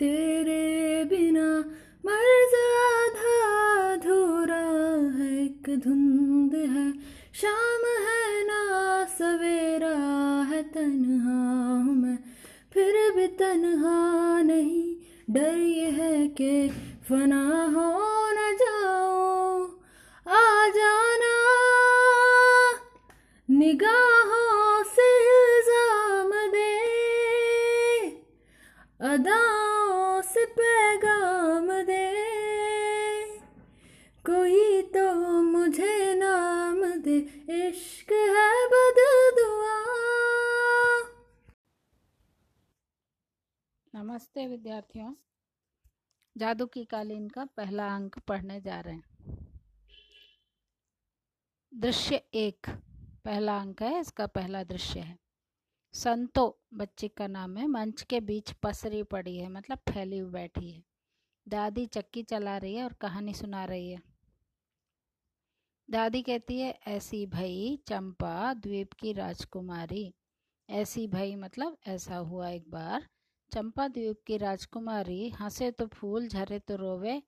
तेरे बिना मर्ज आधा अधूरा है, एक धुंध है। शाम है ना, सवेरा है, तन्हा हूँ मैं। फिर भी तन्हा नहीं, डर ये है कि फना हो नमस्ते विद्यार्थियों। जादू की कालीन का पहला अंक पढ़ने जा रहे हैं। दृश्य एक, पहला अंक है, इसका पहला दृश्य है। संतो, बच्चे का नाम है, मंच के बीच पसरी पड़ी है मतलब फैली हुई बैठी है। दादी चक्की चला रही है और कहानी सुना रही है। दादी कहती है, ऐसी भई, चंपा, द्वीप की राजकुमारी। ऐसी भई मतलब ऐसा हुआ एक बार चंपा द्वीप की राजकुमारी, हंसे तो फूल झरे तो रोवे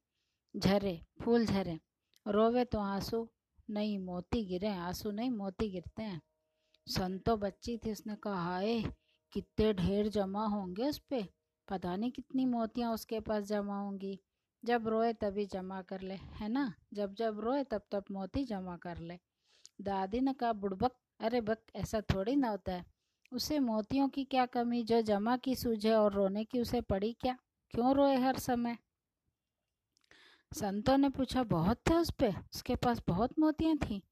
झरे, फूल झरे। रोवे तो आँसू नहीं, मोती गिरे, आँसू नहीं, मोती गिरते हैं। संतो बच्ची थी, उसने कहा हाय कितने ढेर जमा होंगे उस पर पता नहीं कितनी मोतियाँ उसके पास जमा होंगी। जब रोए तभी जमा कर ले, है ना? जब जब रोए तब तब मोती जमा कर ले। दादी ने कहा बुड़बक अरे बक, ऐसा थोड़ी ना होता है। उसे मोतियों की क्या कमी, जो जमा की सूझे और रोने की उसे पड़ी क्या? क्यों रोए हर समय? संतों ने पूछा, बहुत थे उस पे? उसके पास बहुत मोतियाँ थी?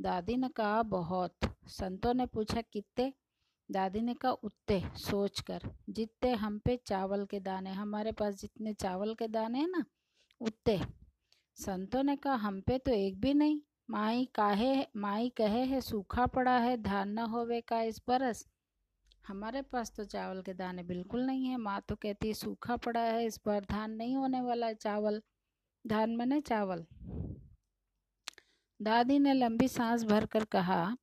दादी ने कहा, बहुत। संतों ने पूछा कितने दादी ने कहा उतने सोच कर जितने हम पे चावल के दाने, हमारे पास जितने चावल के दाने हैं ना उतने संतों ने कहा, हम पे तो एक भी नहीं। माई काहे, माई कहे है, सूखा पड़ा है, धान न होवे का इस बरस। हमारे पास तो चावल के दाने बिल्कुल नहीं है। माँ तो कहती है, सूखा पड़ा है, इस बार धान नहीं होने वाला है चावल। धान मने चावल। दादी ने लंबी सांस भरकर कहा,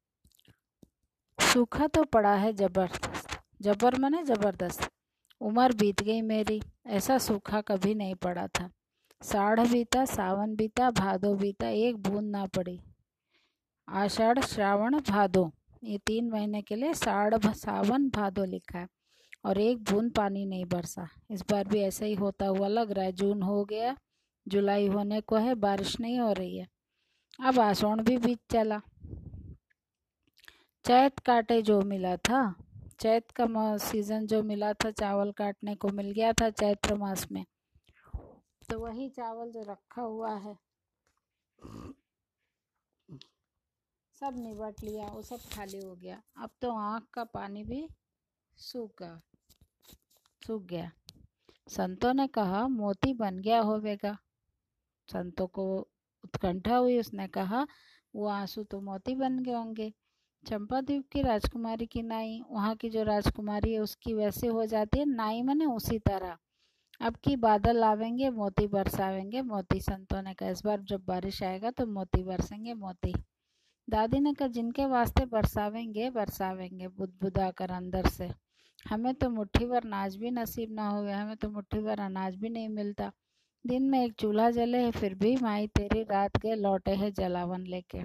सूखा तो पड़ा है ज़बरदस्त, जबर मने ज़बरदस्त। उम्र बीत गई मेरी, ऐसा सूखा कभी नहीं पड़ा था। साढ़ बीता, सावन बीता, भादो बीता, एक बूंद ना पड़ी। आषाढ़, श्रावण, भादो। ये तीन महीने के लिए साढ़ सावन भादो लिखा है। और एक बूंद पानी नहीं बरसा। इस बार भी ऐसा ही होता हुआ लग रहा है। जून हो गया, जुलाई होने को है, बारिश नहीं हो रही है। अब आसोण भी बीत चला। चैत काटे जो मिला था, चैत का सीज़न जो मिला था, चावल काटने को मिल गया था चैत्र मास में। तो वही चावल जो रखा हुआ है। सब निबट लिया, वो सब खाली हो गया। अब तो आँख का पानी भी सूख सूख गया। संतों ने कहा, मोती बन गया होवेगा। संतों को उत्कंठा हुई, उसने कहा, वो आँसू तो मोती बन गए होंगे। चंपा द्वीप की राजकुमारी की नाई, वहाँ की जो राजकुमारी है, उसकी वैसे हो जाती है, नाई मने उसी तरह। अब की बादल आवेंगे मोती बरसावेंगे, मोती। संतों ने कहा, इस बार जब बारिश आएगा तो मोती बरसेंगे, मोती। दादी ने कहा, जिनके वास्ते बरसावेंगे बरसावेंगे बुदबुदा कर अंदर से। हमें तो मुट्ठी भर अनाज भी नसीब ना हुए हमें तो मुट्ठी भर अनाज भी नहीं मिलता। दिन में एक चूल्हा जले है, फिर भी माई तेरी रात के लौटे है जलावन लेके।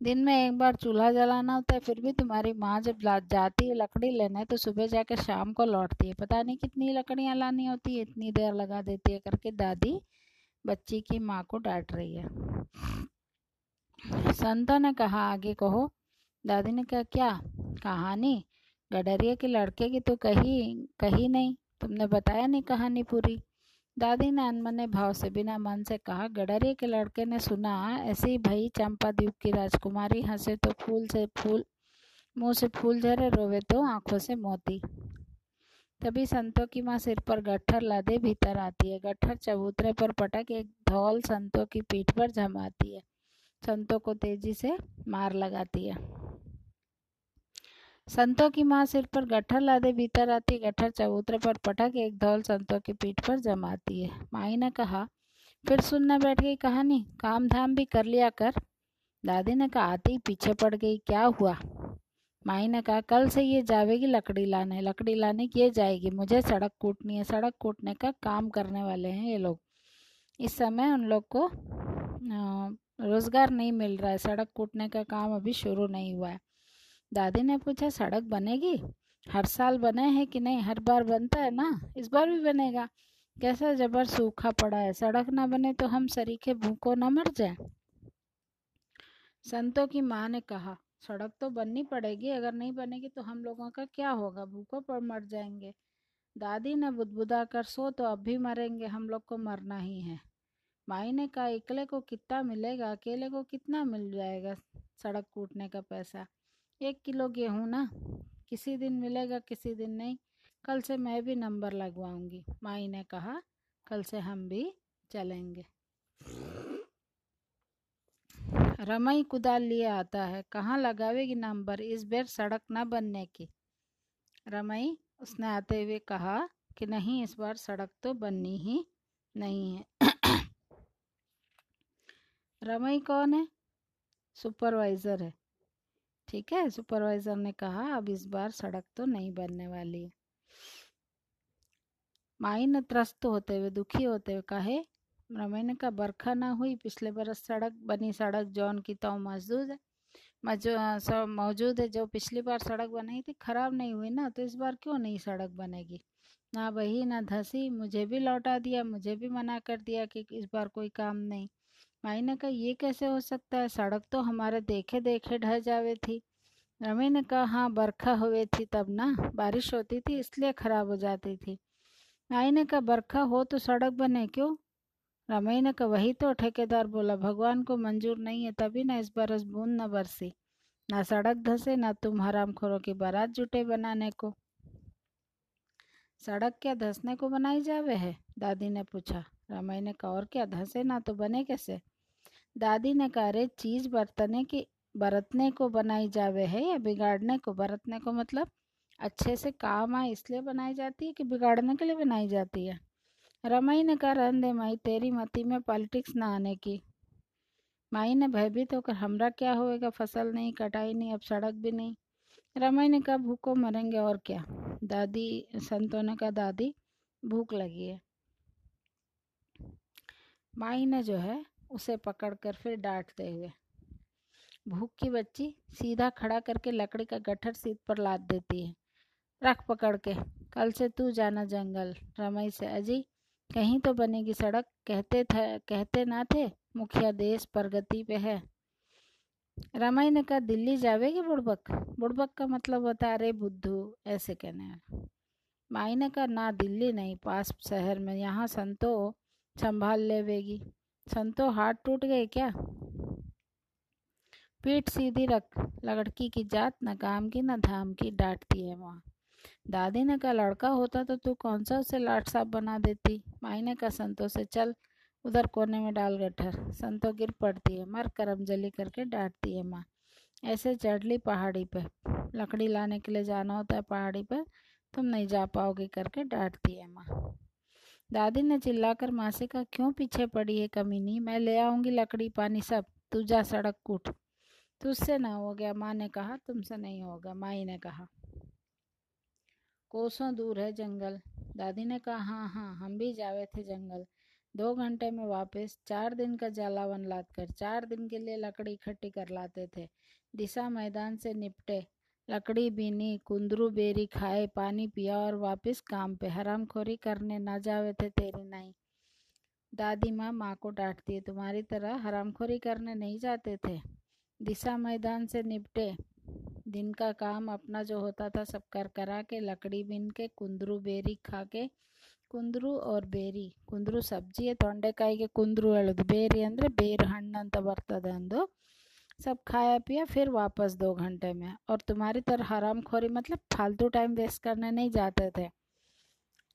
दिन में एक बार चूल्हा जलाना होता है, फिर भी तुम्हारी माँ जब जाती है लकड़ी लेने तो सुबह जाके शाम को लौटती है। पता नहीं कितनी लकड़ियाँ लानी होती है, इतनी देर लगा देती है करके दादी बच्ची की माँ को डांट रही है। संतों ने कहा, आगे कहो। दादी ने कहा, क्या? कहानी? गडरिया के लड़के की तो कही कही नहीं। तुमने बताया नहीं कहानी पूरी? दादी ने अनमने भाव से बिना मन से कहा, गडरिया के लड़के ने सुना, ऐसे भई चंपा द्वीप की राजकुमारी हंसे तो फूल से फूल, मुँह से फूल झरे, रोवे तो आँखों से मोती। तभी संतों की माँ सिर पर गट्ठर लादे, भीतर आती है। गट्ठर चबूतरे पर पटक, एक धौल संतों की पीठ पर जमाती है। संतों को तेज़ी से मार लगाती है। संतों की माँ सिर पर गट्ठर लादे भीतर आती गट्ठर चबूतरे पर पटक एक धौल संतों की पीठ पर जमाती है। माई ने कहा, फिर सुनने बैठ गई कहानी। काम धाम भी कर लिया कर। दादी ने कहा, आती पीछे पड़ गई, क्या हुआ? माई ने कहा, कल से ये जावेगी लकड़ी लाने। लकड़ी लाने की ये जाएगी। मुझे सड़क कूटनी है। सड़क कूटने का काम करने वाले हैं ये लोग। इस समय उन लोग को रोज़गार नहीं मिल रहा है, सड़क कूटने का काम अभी शुरू नहीं हुआ है। दादी ने पूछा, सड़क बनेगी? हर साल बने हैं कि नहीं? हर बार बनता है ना? इस बार भी बनेगा। कैसा जबर सूखा पड़ा है? सड़क ना बने तो हम सरीखे भूखों ना मर जाए। संतों की माँ ने कहा, सड़क तो बननी पड़ेगी, अगर नहीं बनेगी तो हम लोगों का क्या होगा? भूखों पर मर जाएँगे। दादी ने बुदबुदा कर सो तो अब भी मरेंगे, हम लोग को मरना ही है। माई ने कहा इकले को कितना मिलेगा, अकेले को कितना मिल जाएगा सड़क कूटने का पैसा? एक किलो गेहूँ ना? किसी दिन मिलेगा, किसी दिन नहीं। कल से मैं भी नंबर लगवाऊँगी माई ने कहा। कल से हम भी चलेंगे। रमई कुदाल लिए आता है, कहाँ लगावेगी नंबर इस बार सड़क ना बनने की? रमई उसने आते हुए कहा कि नहीं, इस बार सड़क तो बननी ही नहीं है। रमई कौन है? सुपरवाइज़र है। ठीक है, सुपरवाइज़र ने कहा, अब इस बार सड़क तो नहीं बनने वाली है। माई ने त्रस्त होते हुए, दुखी होते हुए कहे ने कहा, बरखा ना हुई, पिछले बरस सड़क बनी, सड़क जौन की तो मौजूद है मौजूद है, जो पिछली बार सड़क बनाई थी, खराब नहीं हुई ना तो इस बार क्यों नहीं सड़क बनेगी? ना बही, ना धसी, मुझे भी लौटा दिया, मुझे भी मना कर दिया कि इस बार कोई काम नहीं। माई ने कहा ये कैसे हो सकता है? सड़क तो हमारे देखे देखे ढह जावे थी। रमी ने कहा हाँ बरखा हुए थी तब ना, बारिश होती थी इसलिए खराब हो जाती थी। माई ने कहा बरखा हो तो सड़क बने क्यों? रमई ने कहा वही तो ठेकेदार बोला, भगवान को मंजूर नहीं है तभी ना इस बरस बूंद न बरसी। ना सड़क धसे, ना तुम हराम खोरों की बारात जुटे बनाने को। सड़क क्या धसने को बनाई जावे है? दादी ने पूछा। रमई ने कहा और क्या? धसे ना तो बने कैसे? दादी ने कहा चीज़ बरतने की, बरतने को बनाई जावे है या बिगाड़ने को? बरतने को मतलब अच्छे से काम आए इसलिए बनाई जाती है कि बिगाड़ने के लिए बनाई जाती है। रमाई ने कहा, रहन दे माई, तेरी मती में पॉलिटिक्स ना आने की। माई ने भयभीत होकर, हमरा क्या होएगा, फ़सल नहीं, कटाई नहीं, अब सड़क भी नहीं। रमाई ने कहा, भूखो मरेंगे और क्या? दादी, संतों ने कहा, दादी, भूख लगी है। माई ने जो है उसे पकड़कर फिर डांटते हुए। भूख की बच्ची सीधा खड़ा करके लकड़ी का गठर सीट पर लाद देती है। रख पकड़ के, कल से तू जाना जंगल। रमई से अजी, कहीं तो बनेगी सड़क। कहते थे, कहते ना थे, मुखिया देश प्रगति पे है। रामाई ने कहा, दिल्ली जावेगी बुड़बक? बुड़बक का मतलब होता है अरे बुद्धू, ऐसे कहने माई ने कहा, ना, दिल्ली नहीं, पास शहर में। यहाँ संतो संभाल लेवेगी। संतो हाथ टूट गए क्या? पीठ सीधी रख, लड़की की जात, न काम की, न धाम की, डांटती है वहाँ। दादी ने कहा, लड़का होता तो तू कौन सा उसे लाट साफ़ बना देती? माई ने कहा संतो से चल, उधर कोने में डाल गठर। संतो गिर पड़ती है, मर करम जली करके डांटती है माँ। ऐसे चढ़ ली पहाड़ी पे, लकड़ी लाने के लिए जाना होता है पहाड़ी पर तुम नहीं जा पाओगे करके डांटती है माँ। दादी ने चिल्लाकर माँ से कहा क्यों पीछे पड़ी है कमीनी? मैं ले आऊँगी लकड़ी, पानी सब। तू जा सड़क कूट। तुझसे ना हो गया। माँ ने कहा, तुमसे नहीं होगा। माई ने कहा, कोसों दूर है जंगल। दादी ने कहा हाँ हाँ हम भी जावे थे जंगल। दो घंटे में वापस, चार दिन का जलावन लाद कर चार दिन के लिए लकड़ी इकट्ठी कर लाते थे। दिशा मैदान से निपटे। लकड़ी बीनी कुंदरू बेरी खाए पानी पिया और वापस काम पे हरामखोरी करने ना जावे थे तेरी नहीं दादी माँ माँ को डांटती है तुम्हारी तरह हरामखोरी करने नहीं जाते थे दिशा मैदान से निपटे दिन का काम अपना जो होता था सब कर करा के लकड़ी बिन के कुंदरू बेरी खा के ಕುಂದ್ರು और ಬೇರಿ ಕುಂದ್ರು ಸಬ್ಜಿ ತೊಂಡೆಕಾಯಿಗೆ ಕುಂದ್ರು ಹೇಳೋದು ಬೇರಿ ಅಂದರೆ ಬೇರು ಹಣ್ಣು ಅಂತ ಬರ್ತದೆ ಅಂದು सब खाया पिया फिर वापस दो घंटे में। और तुम्हारी तरह हराम खोरी मतलब फालतू टाइम वेस्ट करने नहीं जाते थे।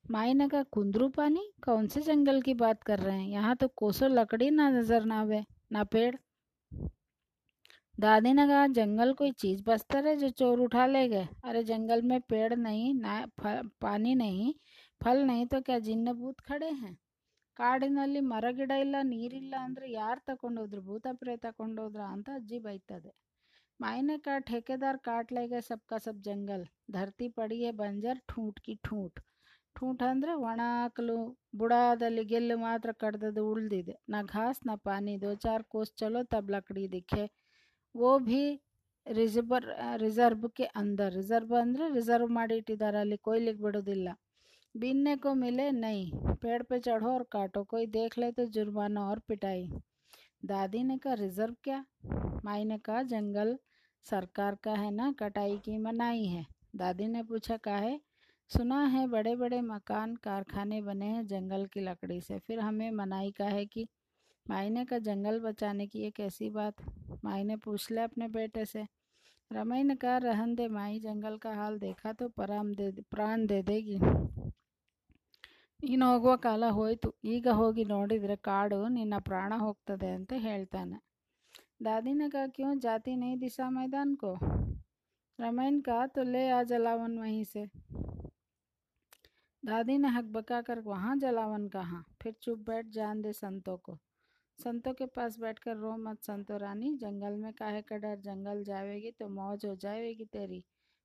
माई ने कहा कुंदरू पानी? कौन से जंगल की बात कर रहे हैं? यहाँ तो कोसो लकड़ी ना नज़र ना आवे ना पेड़। दादी ने कहा जंगल कोई चीज़ बस्तर है जो चोर उठा ले गए अरे जंगल में पेड़ नहीं ना फल, पानी नहीं फल नहीं तो क्या जिन्न भूत खड़े हैं? ಕಾಡಿನಲ್ಲಿ ಮರಗಿಡ ಇಲ್ಲ, ನೀರಿಲ್ಲ ಅಂದರೆ ಯಾರು ತಗೊಂಡೋದ್ರು ಭೂತ ಪ್ರೇತ ತಗೊಂಡೋದ್ರ ಅಂತ ಅಜ್ಜಿ ಬೈತದೆ. मायने ಕಾ ಠೇಕೆದಾರ್ ಕಾಟ್ಲೆಗೆ ಸಬ್ सबका ಜಂಗಲ್. ಧರ್ತಿ धरती ಬಂಜರ್ है बंजर ठूंट की ಅಂದರೆ ಒಣ ಬುಡಾದಲ್ಲಿ ಗೆಲ್ಲು ಮಾತ್ರ ಕಡ್ದದ್ದು ಉಳ್ದಿದೆ. ನಾ ಘಾಸ್, ನ ಪಾನಿ ದೋ ಚಾರ್ ಕೋಸ್ ಚಲೋ ತಬ್ ಲಕಡಿ ದಿಖೆ ಓ ಭಿ ರಿಸರ್ವ್ ರಿಸರ್ವ್ಗೆ ಅಂದರ್. ರಿಸರ್ವ್ ಅಂದರೆ ರಿಸರ್ವ್ ಮಾಡಿ ಇಟ್ಟಿದ್ದಾರೆ ಅಲ್ಲಿ ಕೊಯ್ಲಿಗೆ ಬಿಡೋದಿಲ್ಲ. बीनने को मिले नहीं। पेड़ पे चढ़ो और काटो, कोई देख ले तो जुर्माना और पिटाई। दादी ने कहा, रिज़र्व क्या? माई ने कहा, जंगल सरकार का है ना, कटाई की मनाही है। दादी ने पूछा, काहे? सुना है बड़े बड़े मकान कारखाने बने हैं जंगल की लकड़ी से। फिर हमें मनाही का है कि? माई ने कहा, जंगल बचाने की एक ऐसी बात। माई ने पूछ लिया अपने बेटे से। रमई ने कहा, रहन दे माई, जंगल का हाल देखा तो पराम दे, प्राण दे देगी। ನೀನು ಹೋಗುವ ಕಾಲ ಹೋಯಿತು ಈಗ ಹೋಗಿ ನೋಡಿದರೆ ಕಾಡು ನಿನ್ನ ಪ್ರಾಣ ಹೋಗ್ತದೆ ಅಂತ ಹೇಳ್ತಾನೆ दादी का क्यों जाती नहीं दिशा मैदान को रमैन का तो ले आ जलावन वहीं से दादी ने हक बका कर वहाँ जलावन कहाँ फिर चुप बैठ जान दे संतों को संतों के पास बैठकर रो मत संतो रानी जंगल में काहे का डर जंगल जावेगी तो मौज हो जाएगी तेरी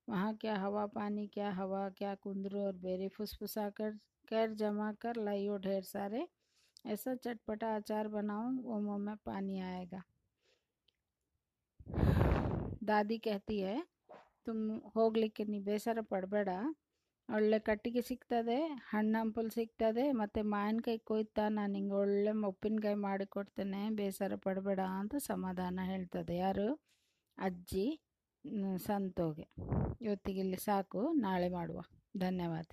वहाँ क्या हवा पानी क्या हवा क्या कुंदरू और बेरी फुसफुसा कर कैर जमा कर लाइयो ढेर सारे ऐसा चटपटा अचार बनाऊं वो मुंह में पानी आएगा ದಾದಿ कहती है तुम ಹೋಗ್ಲಿಕ್ಕೆ ನೀ ಬೇಸರ ಪಡಬೇಡ ಒಳ್ಳೆ ಕಟ್ಟಿಗೆ ಸಿಗ್ತದೆ ಹಣ್ಣು ಹಂಪಲು ಸಿಗ್ತದೆ ಮತ್ತು ಮಾವಿನಕಾಯಿ ಕೊಯ್ತಾ ನಾನು ನಿಂಗೆ ಒಳ್ಳೆ ಉಪ್ಪಿನಕಾಯಿ ಮಾಡಿಕೊಡ್ತೇನೆ ಬೇಸರ ಪಡಬೇಡ ಅಂತ ಸಮಾಧಾನ ಹೇಳ್ತದೆ ಯಾರು ಅಜ್ಜಿ ಸಂತೋಗೆ ಇವತ್ತಿಗೆ ಇಲ್ಲಿ ಸಾಕು ನಾಳೆ ಮಾಡುವ ಧನ್ಯವಾದ